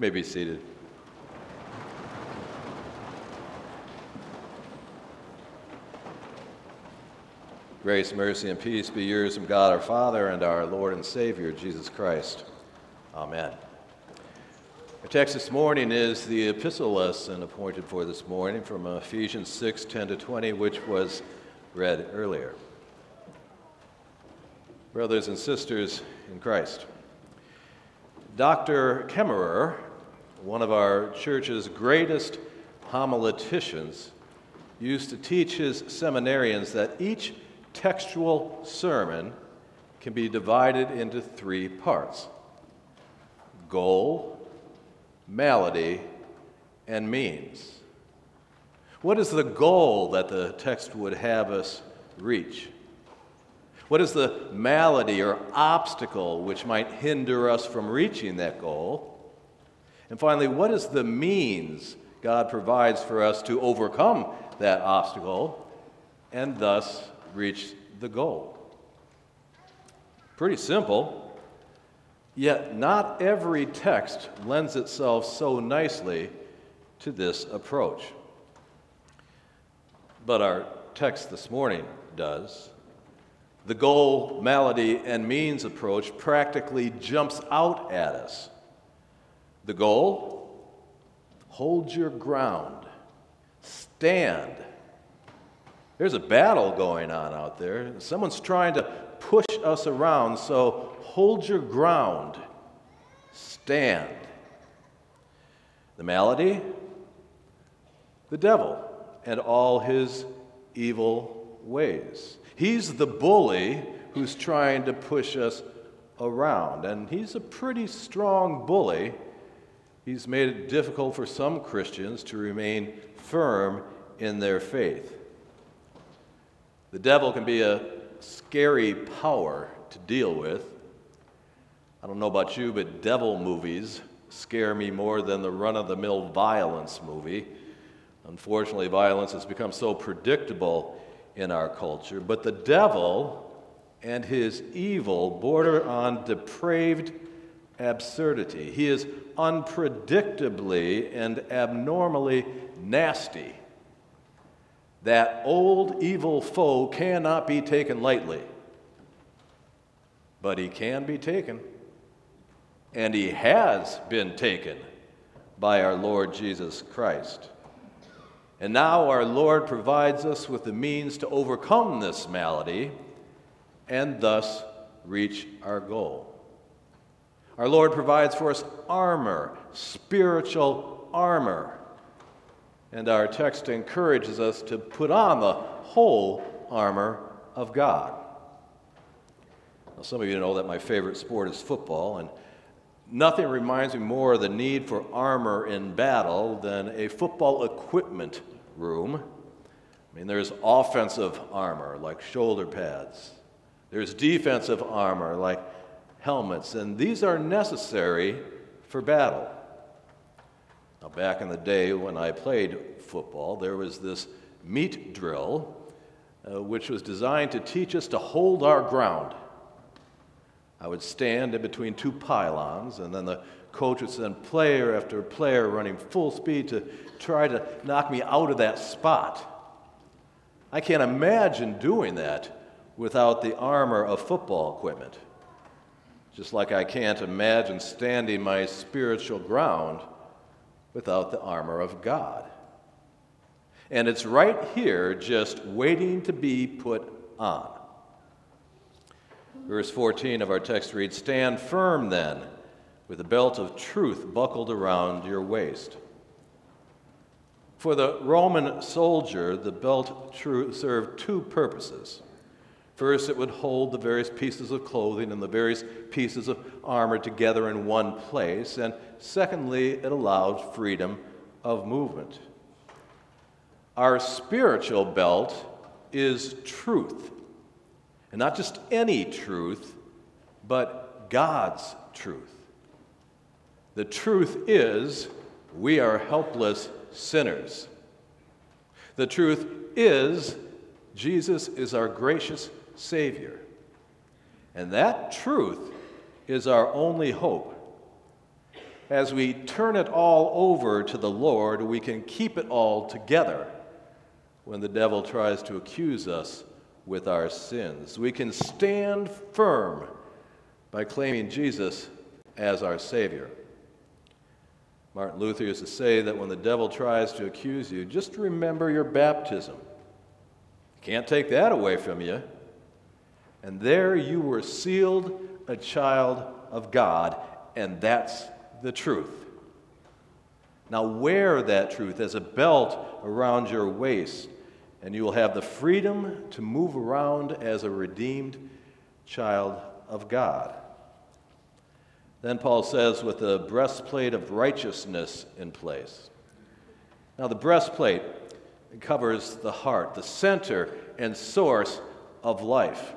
You may be seated. Grace, mercy, and peace be yours from God our Father and our Lord and Savior, Jesus Christ. Amen. Our text this morning is the epistle lesson appointed for this morning from Ephesians 6 10 to 20, which was read earlier. Brothers and sisters in Christ, Dr. Caemmerer, one of our church's greatest homileticians, used to teach his seminarians that each textual sermon can be divided into three parts goal, malady, and means. What is the goal that the text would have us reach? What is the malady or obstacle which might hinder us from reaching that goal? And finally, what is the means God provides for us to overcome that obstacle and thus reach the goal. Pretty simple, yet not every text lends itself so nicely to this approach. But our text this morning does. The goal, malady, and means approach practically jumps out at us. The goal hold your ground, stand there's a battle going on out there. Someone's trying to push us around, so hold your ground. Stand. The malady? The devil and all his evil ways. He's the bully who's trying to push us around, and he's a pretty strong bully. He's made it difficult for some Christians to remain firm in their faith. The devil can be a scary power to deal with. I don't know about you, but devil movies scare me more than the run of the mill violence movie. Unfortunately, violence has become so predictable in our culture. But the devil and his evil border on depraved absurdity. He is unpredictably and abnormally nasty. That old evil foe cannot be taken lightly, but he can be taken. And he has been taken by our Lord Jesus Christ. And now our Lord provides us with the means to overcome this malady and thus reach our goal. Our Lord provides for us armor, spiritual armor and our text encourages us to put on the whole armor of God. Now, some of you know that my favorite sport is football, and nothing reminds me more of the need for armor in battle than a football equipment room. I mean, there's offensive armor like shoulder pads, there's defensive armor like helmets, and these are necessary for battle. Now, back in the day when I played football, there was this meat drill, uh, which was designed to teach us to hold our ground. I would stand in between two pylons, and then the coach would send player after player running full speed to try to knock me out of that spot. I can't imagine doing that without the armor of football equipment. Just like I can't imagine standing my spiritual ground without the armor of God. And it's right here, just waiting to be put on. Verse 14 of our text reads Stand firm then, with the belt of truth buckled around your waist. For the Roman soldier, the belt served two purposes. First, it would hold the various pieces of clothing and the various pieces of armor together in one place. And secondly, it allowed freedom of movement. Our spiritual belt is truth. And not just any truth, but God's truth. The truth is, we are helpless sinners. The truth is, Jesus is our gracious Savior. And that truth is our only hope. as we turn it all over to the Lord, we can keep it all together when the devil tries to accuse us with our sins. We can stand firm by claiming Jesus as our Savior. Martin Luther used to say that when the devil tries to accuse you, just remember your baptism. Can't take that away from you. And there you were sealed a child of God, and that's the truth. Now wear that truth as a belt around your waist, and you will have the freedom to move around as a redeemed child of God. Then Paul says, with the breastplate of righteousness in place. Now, the breastplate covers the heart, the center and source of life.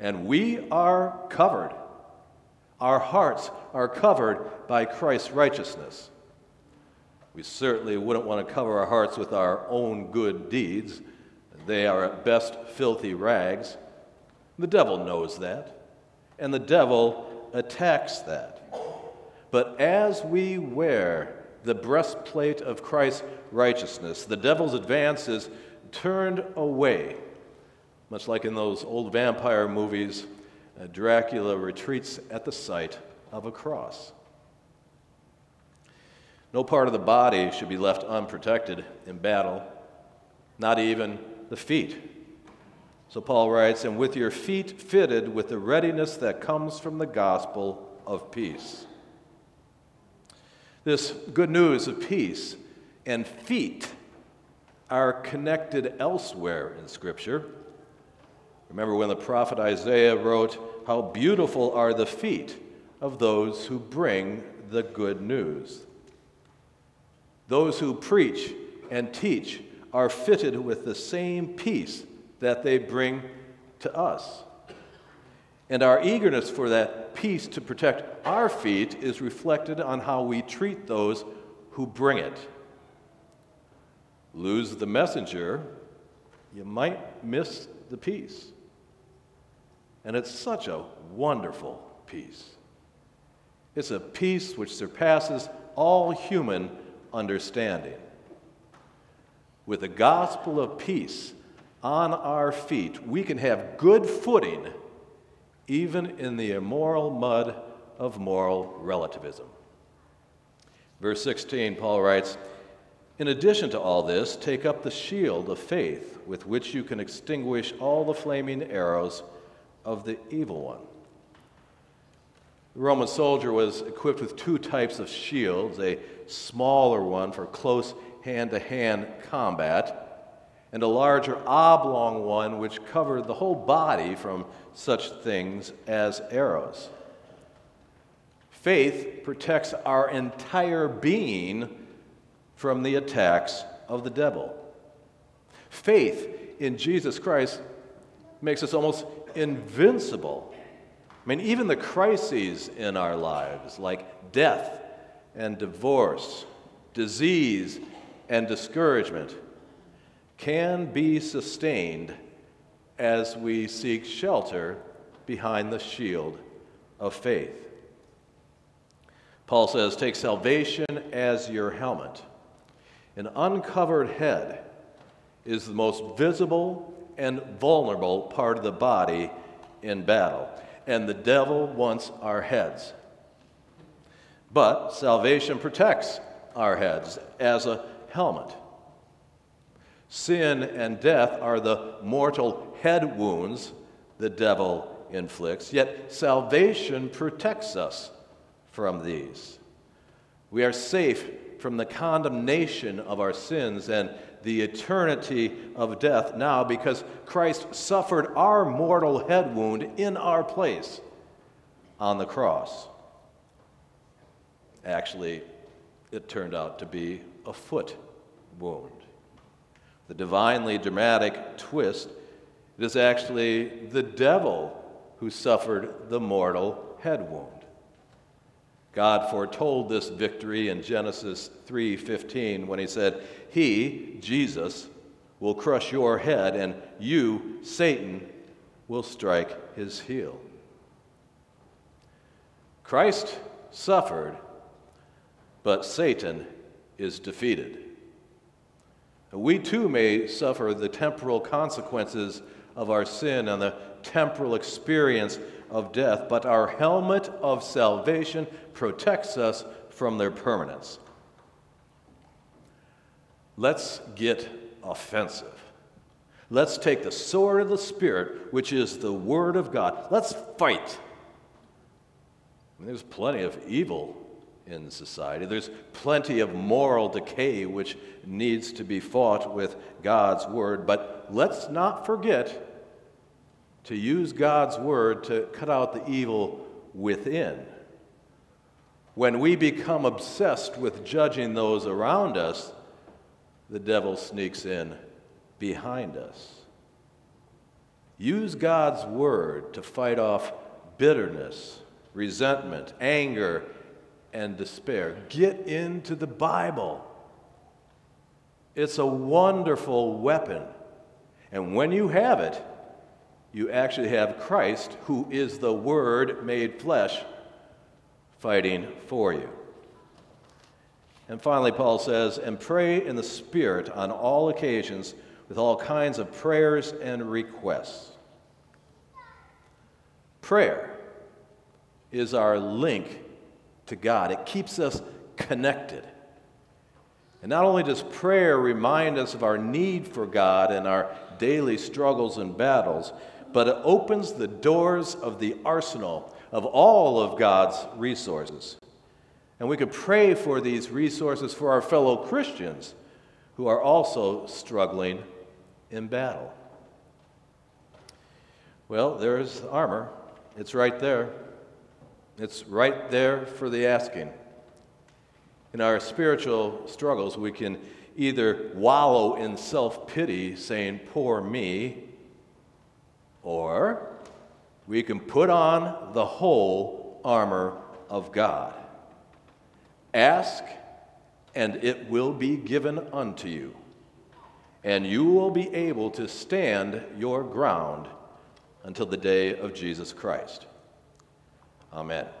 And we are covered. Our hearts are covered by Christ's righteousness. We certainly wouldn't want to cover our hearts with our own good deeds. They are at best filthy rags. The devil knows that. And the devil attacks that. But as we wear the breastplate of Christ's righteousness, the devil's advance is turned away. Much like in those old vampire movies, uh, Dracula retreats at the sight of a cross. No part of the body should be left unprotected in battle, not even the feet. So Paul writes, and with your feet fitted with the readiness that comes from the gospel of peace. This good news of peace and feet are connected elsewhere in Scripture. Remember when the prophet Isaiah wrote, How beautiful are the feet of those who bring the good news. Those who preach and teach are fitted with the same peace that they bring to us. And our eagerness for that peace to protect our feet is reflected on how we treat those who bring it. Lose the messenger, you might miss the peace. And it's such a wonderful peace. It's a peace which surpasses all human understanding. With the gospel of peace, on our feet, we can have good footing even in the immoral mud of moral relativism. Verse 16, Paul writes, In addition to all this, take up the shield of faith with which you can extinguish all the flaming arrows of the evil one. The Roman soldier was equipped with two types of shields a smaller one for close hand to hand combat and a larger oblong one which covered the whole body from such things as arrows. Faith protects our entire being from the attacks of the devil. Faith in Jesus Christ makes us almost invincible. I mean, even the crises in our lives, like death and divorce, disease and discouragement, can be sustained as we seek shelter behind the shield of faith. Paul says, Take salvation as your helmet. An uncovered head is the most visible and vulnerable part of the body in battle, and the devil wants our heads. But salvation protects our heads as a helmet. Sin and death are the mortal head wounds the devil inflicts, yet salvation protects us from these. We are safe from the condemnation of our sins and the eternity of death now because Christ suffered our mortal head wound in our place on the cross. Actually, it turned out to be a foot wound the divinely dramatic twist, it is actually the devil who suffered the mortal head wound. God foretold this victory in Genesis 3:15 when he said, "He, Jesus, will crush your head and you, Satan, will strike his heel." Christ suffered but Satan is defeated. We too may suffer the temporal consequences of our sin and the temporal experience of death, but our helmet of salvation protects us from their permanence. Let's get offensive. Let's take the sword of the Spirit, which is the Word of God. Let's fight. There's plenty of evil in society. There's plenty of moral decay which needs to be fought with God's Word. But let's not forget to use God's Word to cut out the evil within. When we become obsessed with judging those around us, the devil sneaks in behind us. Use God's Word to fight off bitterness, resentment, anger, and despair. Get into the Bible. It's a wonderful weapon. And when you have it, you actually have Christ, who is the Word made flesh, fighting for you. And finally, Paul says, and pray in the Spirit on all occasions with all kinds of prayers and requests. Prayer is our link to God, it keeps us connected. And not only does prayer remind us of our need for God and our daily struggles and battles, but it opens the doors of the arsenal of all of God's resources. And we could pray for these resources for our fellow Christians who are also struggling in battle. Well, there's armor. It's right there. It's right there for the asking. In our spiritual struggles, we can either wallow in self pity, saying, Poor me, or we can put on the whole armor of God. Ask, and it will be given unto you, and you will be able to stand your ground until the day of Jesus Christ. Amen.